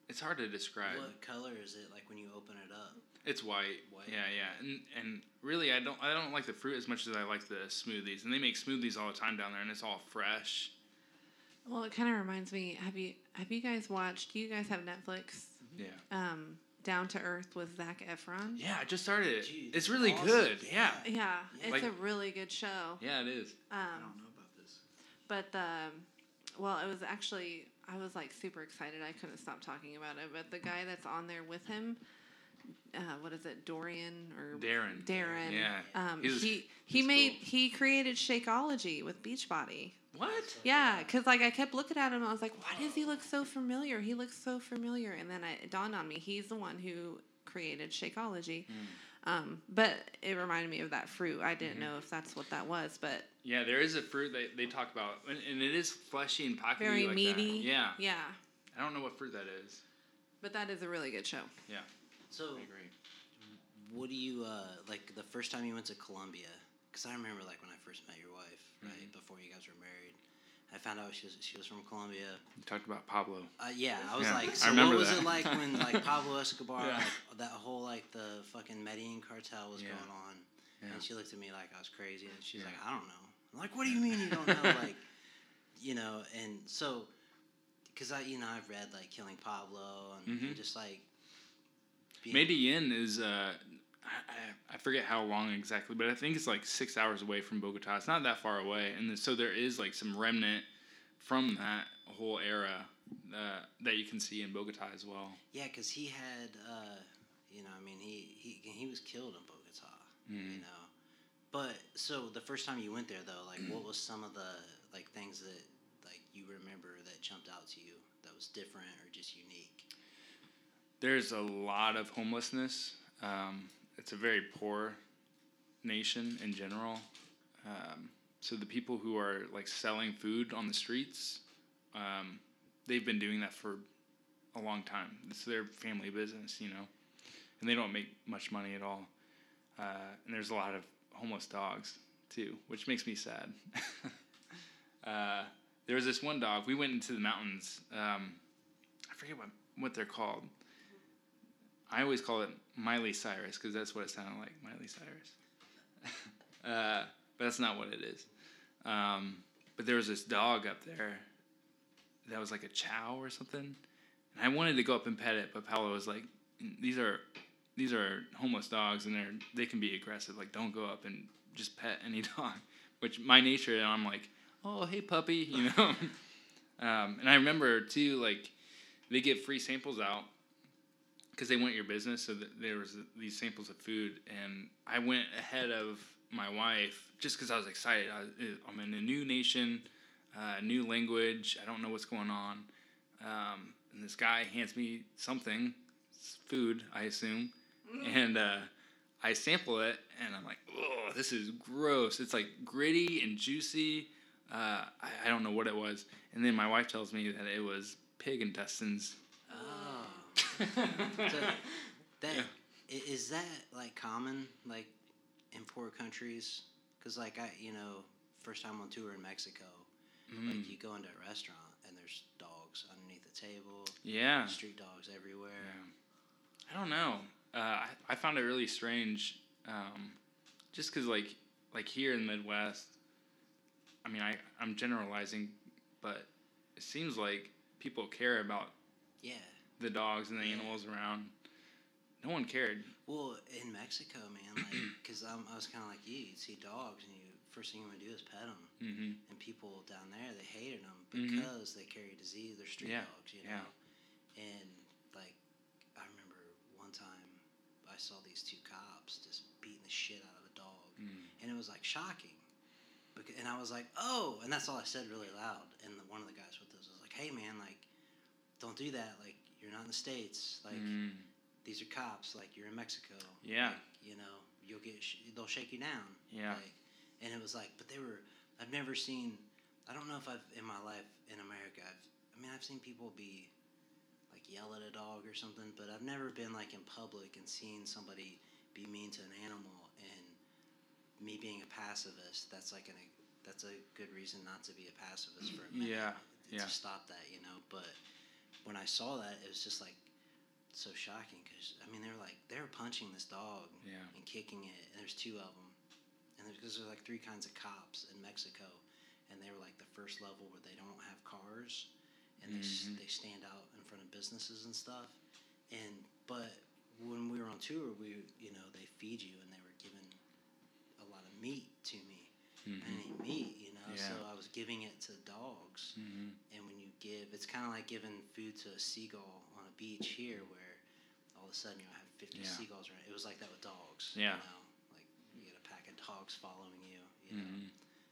Speaker 4: It's hard to describe.
Speaker 1: What color is it like when you open it up?
Speaker 4: It's white.
Speaker 1: White.
Speaker 4: Yeah, yeah. And and really I don't I don't like the fruit as much as I like the smoothies. And they make smoothies all the time down there and it's all fresh.
Speaker 2: Well, it kind of reminds me. Have you have you guys watched? Do you guys have Netflix?
Speaker 4: Yeah.
Speaker 2: Um, Down to Earth with Zac Efron.
Speaker 4: Yeah, I just started it.
Speaker 1: Gee,
Speaker 4: it's really
Speaker 1: awesome.
Speaker 4: good. Yeah.
Speaker 2: Yeah, it's
Speaker 4: Like-
Speaker 2: a really good show.
Speaker 4: Yeah, it is.
Speaker 3: I
Speaker 2: Um,
Speaker 3: don't know about this.
Speaker 2: but the, well, it was actually I was like super excited. I couldn't stop talking about it. But the guy that's on there with him, uh, what is it, Dorian or
Speaker 4: Darren.
Speaker 2: Darren?
Speaker 4: Yeah.
Speaker 2: Um,
Speaker 4: He's-
Speaker 2: he he made
Speaker 4: cool.
Speaker 2: he created Shakeology with Beachbody.
Speaker 4: What?
Speaker 2: Yeah, because like I kept looking at him, I was like, why does he look so familiar? He looks so familiar, and then it dawned on me he's the one who created Shakeology. Um, but it reminded me of that fruit. I didn't know if that's what that was, but
Speaker 4: Yeah, there is a fruit that they talk about, and, and it is fleshy and pockety.
Speaker 2: very
Speaker 4: like
Speaker 2: meaty.
Speaker 4: That. Yeah.
Speaker 2: yeah.
Speaker 4: I don't know what fruit that is.
Speaker 2: But that is a really good show.
Speaker 4: Yeah.
Speaker 1: So
Speaker 4: I agree.
Speaker 1: what do you uh, like the first time you went to Colombia? Because I remember like when I first met your wife, right
Speaker 4: Mm-hmm.
Speaker 1: before you guys were married. I found out she was she was from Colombia.
Speaker 4: You talked about Pablo.
Speaker 1: Uh, yeah, I was
Speaker 4: Yeah,
Speaker 1: like,
Speaker 4: I
Speaker 1: so
Speaker 4: remember
Speaker 1: what was
Speaker 4: that.
Speaker 1: it like when like Pablo Escobar,
Speaker 4: Yeah.
Speaker 1: like, that whole like the fucking Medellin cartel was
Speaker 4: Yeah.
Speaker 1: going on? And she looked at me like I was crazy, and she's like, I don't know. I'm like, what do you mean you don't know? like, you know, and so because I you know I've read like Killing Pablo and, and
Speaker 4: Mhm.
Speaker 1: just like being-
Speaker 4: Medellin is uh, I, I forget how long exactly, but I think it's like six hours away from Bogota. It's not that far away, and so there is like some remnant from that whole era uh, that you can see in Bogota as well.
Speaker 1: Yeah, because he had, uh, you know, I mean, he, he he was killed in Bogota,
Speaker 4: Mm-hmm.
Speaker 1: you know. But so the first time you went there, though, like, what was some of the like things that like you remember that jumped out to you that was different or just unique?
Speaker 4: There's a lot of homelessness. Um, it's a very poor nation in general. Um, so the people who are like selling food on the streets, um, they've been doing that for a long time. It's their family business, you know, and they don't make much money at all. Uh, and there's a lot of homeless dogs too, which makes me sad. uh, there was this one dog. We went into the mountains. Um, I forget what what they're called. I always call it Miley Cyrus because that's what it sounded like, Miley Cyrus. uh, but that's not what it is. Um, but there was this dog up there that was like a chow or something, and I wanted to go up and pet it, but Paola was like, "These are these are homeless dogs, and they're they can be aggressive. Like, don't go up and just pet any dog." Which my nature, and I'm like, "Oh, hey puppy," you know. um, and I remember too, like they give free samples out because they want your business. So there was these samples of food, and I went ahead of my wife just because I was excited. I, I'm in a new nation, uh, new language. I don't know what's going on, um, and this guy hands me something, food, I assume, and uh, I sample it, and I'm like, oh, this is gross. It's like gritty and juicy. Uh, I, I don't know what it was, and then my wife tells me that it was pig intestines.
Speaker 1: So that i- is that like common like in poor countries? Because like I, you know, first time on tour in Mexico,
Speaker 4: Mm.
Speaker 1: like you go into a restaurant and there's dogs underneath the table,
Speaker 4: Yeah.
Speaker 1: street dogs everywhere.
Speaker 4: I don't know. Uh, I, I found it really strange, um, just because like like here in the Midwest, I mean I I'm generalizing, but it seems like people care about
Speaker 1: Yeah.
Speaker 4: The dogs and the
Speaker 1: Yeah.
Speaker 4: animals around. no one cared.
Speaker 1: Well, in Mexico, man, like, because I was kind of like you, you'd see dogs, and you first thing you want to do is pet them.
Speaker 4: Mm-hmm.
Speaker 1: And people down there, they hated them
Speaker 4: Mhm.
Speaker 1: because they carry disease. They're street
Speaker 4: Yeah,
Speaker 1: dogs, you
Speaker 4: yeah.
Speaker 1: know. And like, I remember one time I saw these two cops just beating the shit out of a dog,
Speaker 4: Mm.
Speaker 1: and it was like shocking. Bec- And I was like, oh, and that's all I said really loud. And the, one of the guys with us was like, hey, man, like, don't do that. Like, you're not in the states. Like,
Speaker 4: Mm.
Speaker 1: these are cops. Like, you're in Mexico.
Speaker 4: Yeah.
Speaker 1: Like, you know, you'll get sh- they'll shake you down.
Speaker 4: Yeah.
Speaker 1: Like, and it was like, but they were. I've never seen. I don't know if I've in my life in America. I've. I mean, I've seen people be like yell at a dog or something, but I've never been like in public and seen somebody be mean to an animal. And me being a pacifist, that's like an. That's a good reason not to be a pacifist for a minute.
Speaker 4: Yeah,
Speaker 1: To
Speaker 4: yeah.
Speaker 1: stop that, you know. But when I saw that, it was just like so shocking because I mean they were like they were punching this dog
Speaker 4: Yeah.
Speaker 1: and kicking it, and there's two of them, and there's because there's like three kinds of cops in Mexico, and they were like the first level where they don't have cars, and they s
Speaker 4: Mhm.
Speaker 1: they stand out in front of businesses and stuff, and but when we were on tour, we you know they feed you, and they were giving a lot of meat to me. I
Speaker 4: Mhm.
Speaker 1: didn't eat meat, you know, so I was giving it to dogs.
Speaker 4: Mhm.
Speaker 1: And when give, it's kind of like giving food to a seagull on a beach here, where all of a sudden you have 50
Speaker 4: Yeah.
Speaker 1: seagulls around. It was like that with dogs.
Speaker 4: Yeah.
Speaker 1: You know, like you get a pack of dogs following you. You know,
Speaker 4: Mhm.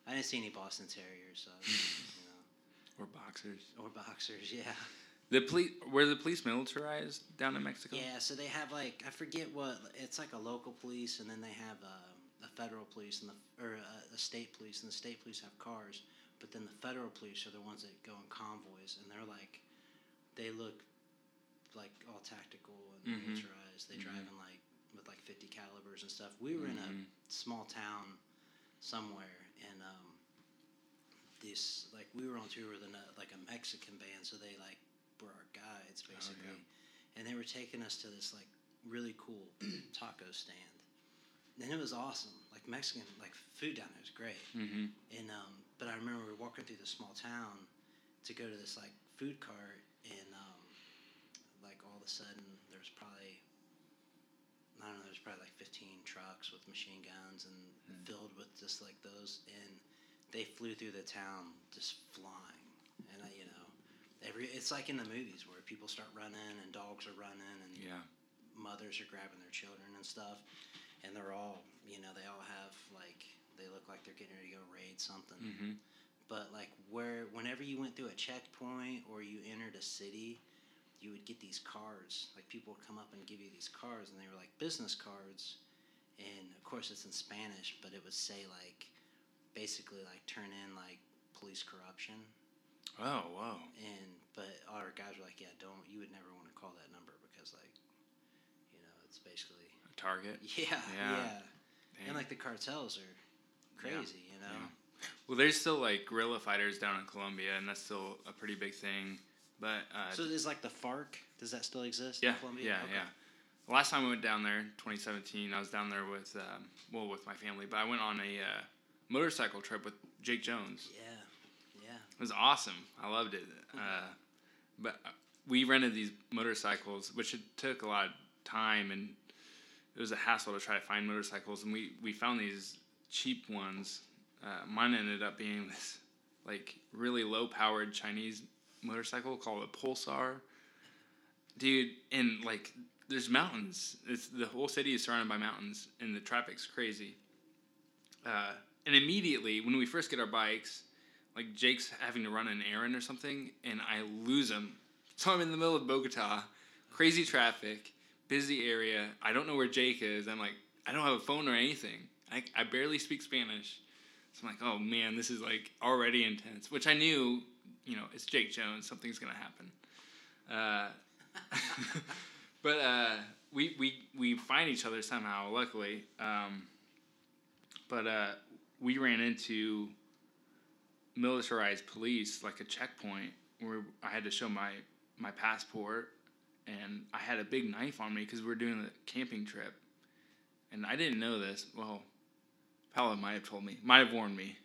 Speaker 1: I didn't see any Boston Terriers, so you know,
Speaker 4: Or boxers.
Speaker 1: or boxers. Yeah.
Speaker 4: The police were the police militarized down in Mexico.
Speaker 1: Yeah. So they have like I forget what it's like a local police, and then they have a, a federal police and the or a, a state police, and the state police have cars. But then the federal police are the ones that go in convoys, and they're like, they look like all tactical and
Speaker 4: Mhm.
Speaker 1: militarized. They drive in like with like 50 calibers and stuff. We were in
Speaker 4: Mhm.
Speaker 1: a small town somewhere, and um, this like we were on tour with a like a Mexican band, so they like were our guides basically, and they were taking us to this like really cool taco stand, and it was awesome. Like Mexican like food down there was great.
Speaker 4: Mm-hmm.
Speaker 1: And um, but I remember we were walking through the small town to go to this like food cart, and um, like all of a sudden there was probably I don't know, there's probably like 15 trucks with machine guns and filled with just like those, and they flew through the town just flying, and I, you know, every it's like in the movies where people start running and dogs are running and
Speaker 4: Yeah.
Speaker 1: mothers are grabbing their children and stuff, and they're all, you know, they all have like they look like they're getting ready to go raid something.
Speaker 4: Mm-hmm.
Speaker 1: But like where, whenever you went through a checkpoint or you entered a city, you would get these cards. Like people would come up and give you these cards, and they were like business cards, and of course it's in Spanish, but it would say like, basically like turn in like police corruption.
Speaker 4: Oh, whoa.
Speaker 1: And but our guys were like, yeah, don't. You would never want to call that number because like, you know, it's basically
Speaker 4: A target.
Speaker 1: yeah,
Speaker 4: Yeah.
Speaker 1: yeah. And like the cartels are crazy, you know.
Speaker 4: Yeah. Well, there's still like guerrilla fighters down in Colombia, and that's still a pretty big thing. But uh,
Speaker 1: So is like the FARC? Does that still exist
Speaker 4: yeah,
Speaker 1: in Colombia?
Speaker 4: yeah,
Speaker 1: Okay.
Speaker 4: yeah. Last time I went down there, 2017, I was down there with um, well with my family, but I went on a uh, motorcycle trip with Jake Jones.
Speaker 1: Yeah, yeah.
Speaker 4: It was awesome. I loved it. Uh, but we rented these motorcycles, which it took a lot of time and it was a hassle to try to find motorcycles. And we, we found these cheap ones. Uh, mine ended up being this like really low powered Chinese motorcycle called a Pulsar. Dude, and like there's mountains. It's the whole city is surrounded by mountains, and the traffic's crazy. Uh, and immediately when we first get our bikes, like Jake's having to run an errand or something, and I lose him. So I'm in the middle of Bogota, crazy traffic, busy area. I don't know where Jake is. I'm like, I don't have a phone or anything. I, I barely speak Spanish. So I'm like, oh man, this is like already intense. Which I knew, you know, it's Jake Jones. Something's gonna happen. Uh, but uh, we we we find each other somehow, luckily. Um, but uh, we ran into militarized police, like a checkpoint, where I had to show my my passport, and I had a big knife on me because we were doing a camping trip, and I didn't know this. Well, Paola might have told me, might have warned me,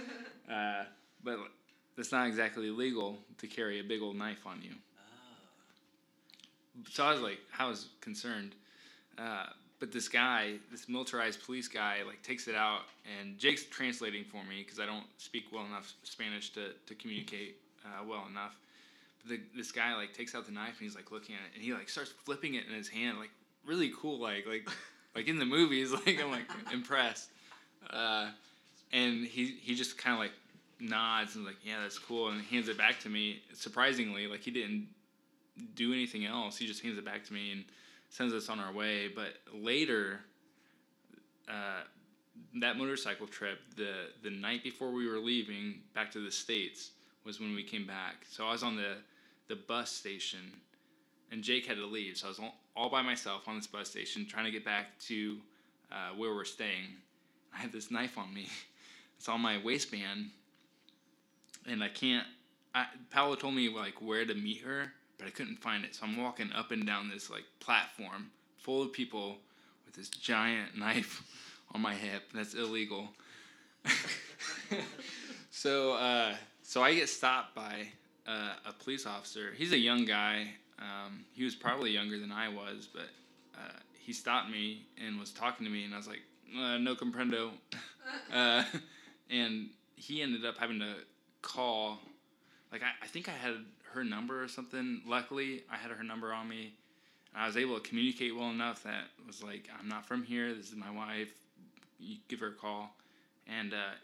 Speaker 4: uh, but it's not exactly legal to carry a big old knife on you.
Speaker 1: Oh.
Speaker 4: So I was like, I was concerned. Uh, but this guy, this militarized police guy, like takes it out, and Jake's translating for me because I don't speak well enough Spanish to to communicate uh, well enough. But the, this guy like takes out the knife and he's like looking at it, and he like starts flipping it in his hand, like really cool, like like like in the movies. Like I'm like impressed. Uh, and he he just kind of like nods and like yeah that's cool and hands it back to me. Surprisingly like he didn't do anything else. He just hands it back to me and sends us on our way. But later uh, that motorcycle trip the the night before we were leaving back to the states was when we came back. So i was on the the bus station and jake had to leave. So i was all, all by myself on this bus station trying to get back to uh, where we're staying i have this knife on me it's on my waistband and I can't. I, Paola told me like where to meet her, but I couldn't find it. So I'm walking up and down this like platform full of people with this giant knife on my hip. That's illegal. so uh, so I get stopped by uh, a police officer. He's a young guy. Um, he was probably younger than I was, but uh, he stopped me and was talking to me, and I was like, uh, "No comprendo," uh, and he ended up having to call. Like I, I think I had her number or something. Luckily, I had her number on me. And I was able to communicate well enough that was like, I'm not from here. This is my wife. You give her a call, and uh,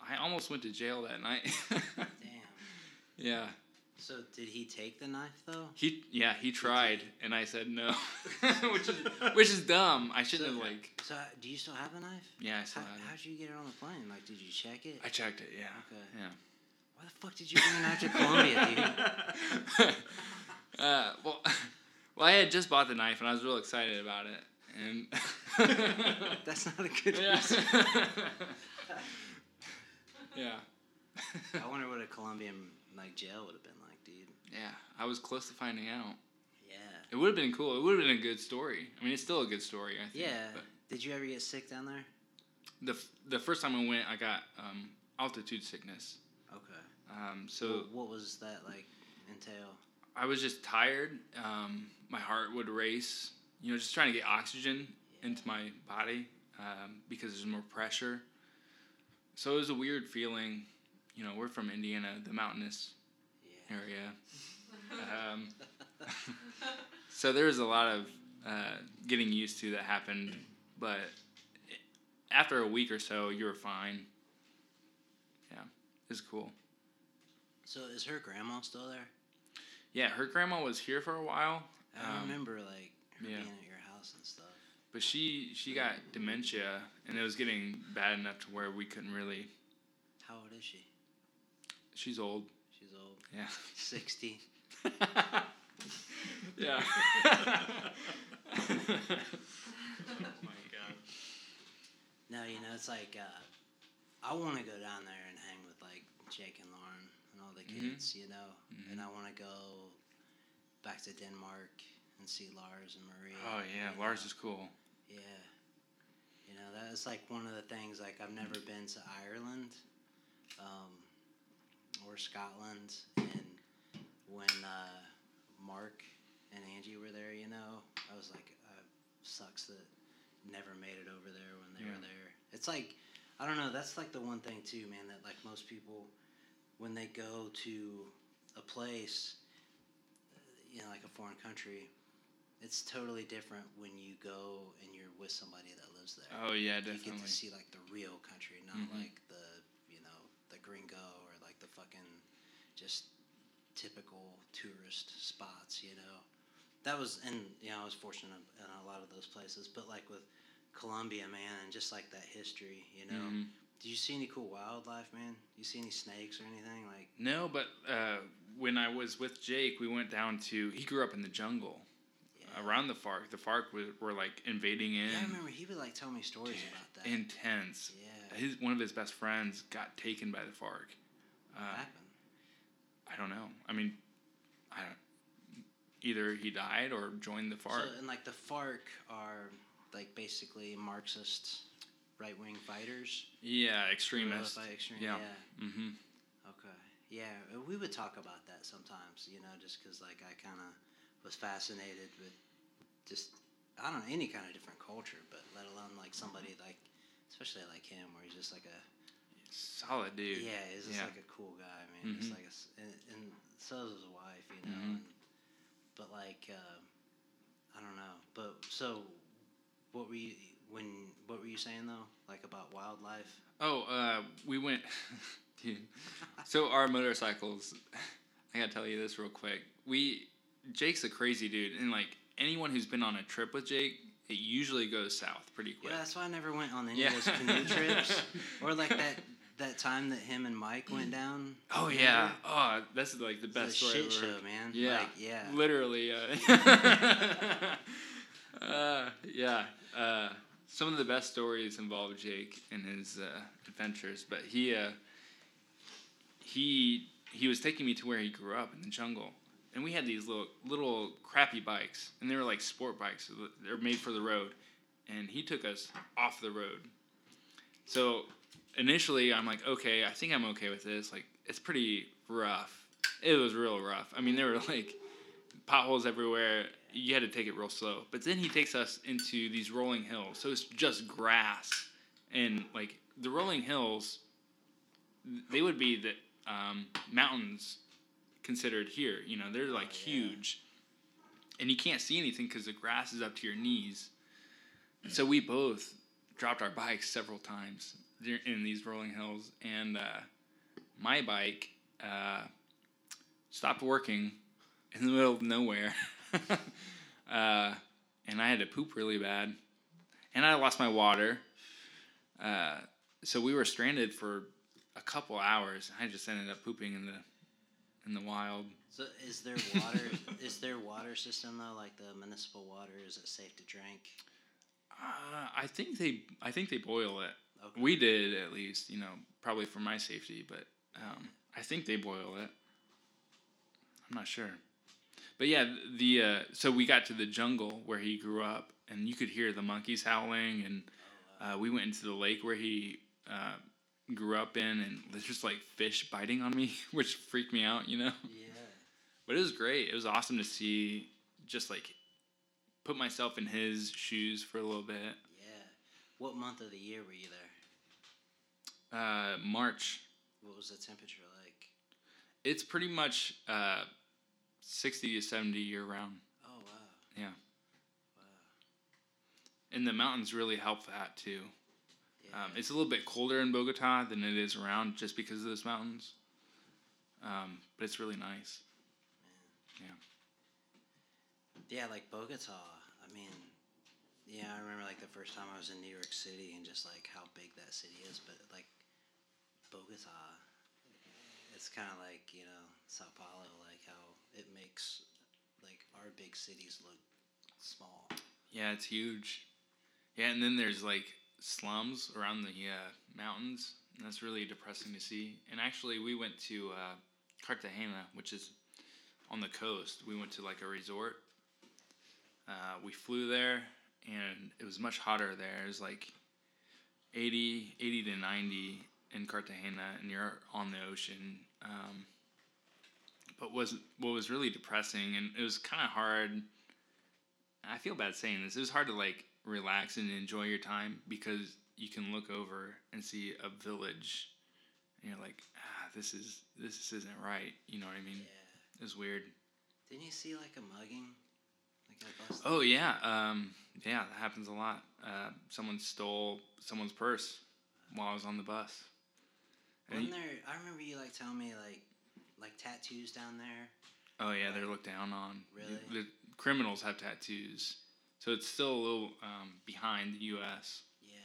Speaker 4: I almost went to jail that night.
Speaker 1: Damn.
Speaker 4: yeah.
Speaker 1: So did he take the knife though?
Speaker 4: He yeah he tried and I said no, which is which is dumb. I shouldn't have like
Speaker 1: So do you still have the knife?
Speaker 4: yeah I still
Speaker 1: How,
Speaker 4: had it.
Speaker 1: how'd you get it on the plane? Like, did you check it?
Speaker 4: I checked it. Yeah.
Speaker 1: Okay.
Speaker 4: Yeah.
Speaker 1: Why the fuck did you bring a knife to Colombia, dude?
Speaker 4: uh, well, well, I had just bought the knife and I was real excited about it, and
Speaker 1: That's not a good
Speaker 4: yeah,
Speaker 1: reason.
Speaker 4: yeah,
Speaker 1: I wonder what a Colombian like jail would have been like.
Speaker 4: Yeah. I was close to finding out.
Speaker 1: Yeah.
Speaker 4: It would have been cool. It would have been a good story. I mean, it's still a good story. I think.
Speaker 1: Yeah.
Speaker 4: But
Speaker 1: Did you ever get sick down there?
Speaker 4: the f- the first time I went, I got um, altitude sickness.
Speaker 1: Okay.
Speaker 4: Um, so
Speaker 1: What- what was that like entail?
Speaker 4: I was just tired. Um, my heart would race. You know, just trying to get oxygen into my body um, because there's more pressure. So it was a weird feeling. You know, we're from Indiana, the mountainous
Speaker 1: Yeah.
Speaker 4: Area. Um, so there was a lot of uh, getting used to that happened, but after a week or so, you were fine. Yeah, it was cool.
Speaker 1: So is her grandma still there?
Speaker 4: Yeah, her grandma was here for a while.
Speaker 1: I
Speaker 4: um,
Speaker 1: remember like her
Speaker 4: yeah.
Speaker 1: being at your house and stuff.
Speaker 4: But she she got dementia, and it was getting bad enough to where we couldn't really.
Speaker 1: How old is she?
Speaker 4: She's old.
Speaker 1: She's old.
Speaker 4: Yeah.
Speaker 1: Sixty.
Speaker 4: yeah.
Speaker 3: Oh my god.
Speaker 1: No, you know it's like uh, I want to go down there and hang with like Jake and Lauren and all the
Speaker 4: Mhm.
Speaker 1: kids, you know, and I want to go back to Denmark and see Lars and Maria.
Speaker 4: oh yeah,
Speaker 1: you
Speaker 4: Lars
Speaker 1: know.
Speaker 4: is cool.
Speaker 1: Yeah. You know, that is like one of the things, like, I've never been to Ireland um, or Scotland. And when uh, Mark and Angie were there, you know, I was like, uh, sucks that never made it over there when they
Speaker 4: Yeah.
Speaker 1: were there. It's like, I don't know, that's like the one thing, too, man, that like most people, when they go to a place, you know, like a foreign country, it's totally different when you go and you're with somebody that lives there.
Speaker 4: Oh yeah, definitely.
Speaker 1: You get to see like the real country, not
Speaker 4: Mhm.
Speaker 1: like the you know the gringo or like the fucking just typical tourist spots. You know, that was and you know I was fortunate in a lot of those places, but like with Colombia, man, and just like that history. You know,
Speaker 4: Mhm.
Speaker 1: did you see any cool wildlife, man? You see any snakes or anything like?
Speaker 4: No, but uh, when I was with Jake, we went down to. He grew up in the jungle
Speaker 1: Yeah.
Speaker 4: around the FARC. The FARC were, were like invading in.
Speaker 1: Yeah, I remember he would like tell me stories about that.
Speaker 4: Intense.
Speaker 1: yeah,
Speaker 4: His one of his best friends got taken by the FARC. Uh,
Speaker 1: happened?
Speaker 4: I don't know. I mean, I don't. Either he died or joined the FARC.
Speaker 1: So, and like the FARC are like basically Marxist right wing fighters.
Speaker 4: yeah,
Speaker 1: extremists. extreme-
Speaker 4: Yeah.
Speaker 1: yeah.
Speaker 4: Mm-hmm.
Speaker 1: Okay. Yeah, we would talk about that sometimes, you know, just because like I kind of was fascinated with just I don't know any kind of different culture, but let alone like somebody like, especially like him, where he's just like a
Speaker 4: Solid dude.
Speaker 1: yeah, he's just
Speaker 4: Yeah.
Speaker 1: like a cool guy, man. Just
Speaker 4: Mhm.
Speaker 1: like a, and, and so is his wife, you know.
Speaker 4: Mhm.
Speaker 1: And, but like, uh, I don't know. But so, what were you when? What were you saying though? Like about wildlife?
Speaker 4: Oh, uh, we went. dude. So our motorcycles. I gotta tell you this real quick. We Jake's a crazy dude, and like anyone who's been on a trip with Jake, it usually goes south pretty quick.
Speaker 1: Yeah, that's why I never went on any
Speaker 4: Yeah.
Speaker 1: of those canoe trips, or like that that time that him and Mike went down.
Speaker 4: Oh yeah. Oh, that's like the best story
Speaker 1: shit
Speaker 4: ever.
Speaker 1: show, man.
Speaker 4: Yeah.
Speaker 1: like, yeah.
Speaker 4: Literally. Uh, uh, yeah. Uh, some of the best stories involve Jake and his uh, adventures, but he uh, he he was taking me to where he grew up in the jungle, and we had these little little crappy bikes, and they were like sport bikes. They're made for the road, and he took us off the road. So initially, I'm like, okay, I think I'm okay with this. Like, it's pretty rough. It was real rough. I mean, there were like potholes everywhere. You had to take it real slow. But then he takes us into these rolling hills. So it's just grass. And like the rolling hills, they would be the um, mountains considered here. You know, they're like
Speaker 1: Oh, yeah.
Speaker 4: huge. And you can't see anything because the grass is up to your knees. And so we both dropped our bikes several times in these rolling hills. And uh, my bike uh, stopped working in the middle of nowhere. uh, and I had to poop really bad. And I lost my water. Uh, so we were stranded for a couple hours. I just ended up pooping in the in the wild.
Speaker 1: So is there water? is there water system though, like the municipal water? Is it safe to drink?
Speaker 4: Uh, I think they I think they boil it.
Speaker 1: Okay.
Speaker 4: We did at least, you know, probably for my safety, but um, I think they boil it. I'm not sure. But yeah, the uh, so we got to the jungle where he grew up, and you could hear the monkeys howling, and uh, we went into the lake where he uh, grew up in, and there's just like fish biting on me, which freaked me out, you know.
Speaker 1: Yeah.
Speaker 4: But it was great. It was awesome to see, just like put myself in his shoes for a little bit.
Speaker 1: Yeah. What month of the year were you there?
Speaker 4: Uh, March.
Speaker 1: What was the temperature like?
Speaker 4: It's pretty much uh, 60 to 70 year round.
Speaker 1: Oh wow.
Speaker 4: Yeah.
Speaker 1: Wow.
Speaker 4: And the mountains really help that too.
Speaker 1: Yeah.
Speaker 4: Um, it's a little bit colder in Bogota than it is around just because of those mountains. Um, but it's really nice.
Speaker 1: Yeah. Yeah, like Bogota. I mean, yeah, I remember like the first time I was in New York City and just like how big that city is. But like Bogota, it's kind of like you know Sao Paulo, like how it makes like our big cities look small.
Speaker 4: Yeah, it's huge. Yeah, and then there's like slums around the uh, mountains. And that's really depressing to see. And actually, we went to uh, Cartagena, which is on the coast. We went to like a resort. Uh, we flew there, and it was much hotter there. It was like 80, 80 to 90 in Cartagena, and you're on the ocean. Um, but was what was really depressing, and it was kind of hard. I feel bad saying this. It was hard to like relax and enjoy your time because you can look over and see a village, and you're like, ah, this is this isn't right. You know what I mean?
Speaker 1: Yeah.
Speaker 4: It was weird.
Speaker 1: Didn't you see like a mugging? Like?
Speaker 4: Oh yeah, um, yeah, that happens a lot. Uh, someone stole someone's purse while I was on the bus. And
Speaker 1: Wasn't there? I remember you like telling me like like tattoos down there.
Speaker 4: oh yeah, they're looked down on.
Speaker 1: Really?
Speaker 4: The criminals have tattoos, so it's still a little um, behind the U.S.
Speaker 1: Yeah.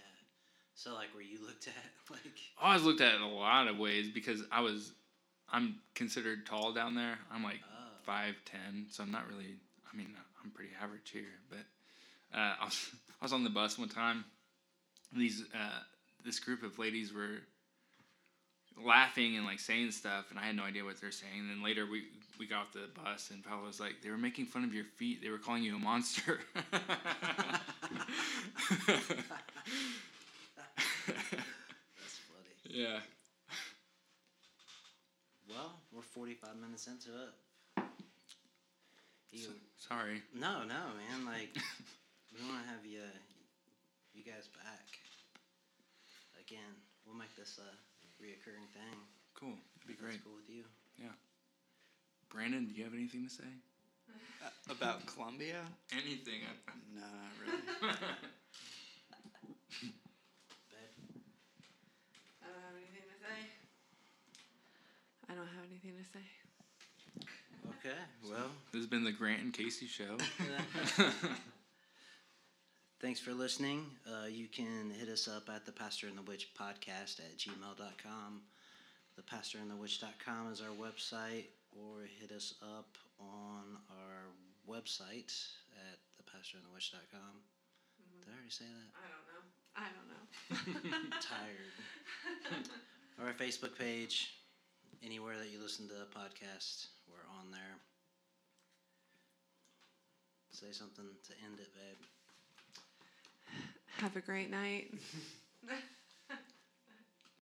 Speaker 1: So like, were you looked at like?
Speaker 4: I was looked at in a lot of ways because I was, I'm considered tall down there. I'm like
Speaker 1: Oh.
Speaker 4: five ten, so I'm not really. I mean, I'm pretty average here, but uh, I was I was on the bus one time. These uh, this group of ladies were laughing and like saying stuff, and I had no idea what they're saying. And then later we we got off the bus, and Paola was like, "They were making fun of your feet. They were calling you a monster."
Speaker 1: That's funny.
Speaker 4: yeah.
Speaker 1: Well, we're 45 minutes into it. You,
Speaker 4: Sorry.
Speaker 1: no, no, man. Like, We want to have you, you guys back again. We'll make this a reoccurring thing.
Speaker 4: Cool. That'd be
Speaker 1: If that's
Speaker 4: great.
Speaker 1: Cool with you. Yeah.
Speaker 4: Brandon, do you have anything to say?
Speaker 3: Uh, about Colombia?
Speaker 4: Anything.
Speaker 3: No, not really.
Speaker 1: Babe?
Speaker 2: I don't have anything to say. I don't have anything to say.
Speaker 1: Okay. Well,
Speaker 4: This has been the Grant and Casey show.
Speaker 1: thanks for listening. Uh, you can hit us up at the Pastor and the Witch podcast at gmail.com. The Pastor and the Witch.com is our website, or hit us up on our website at the Pastor and the Witch.com. Did I already say that?
Speaker 2: I don't know. I don't know.
Speaker 1: tired. or our Facebook page, anywhere that you listen to a podcast, we're on there. Say something to end it, babe.
Speaker 2: Have a great night.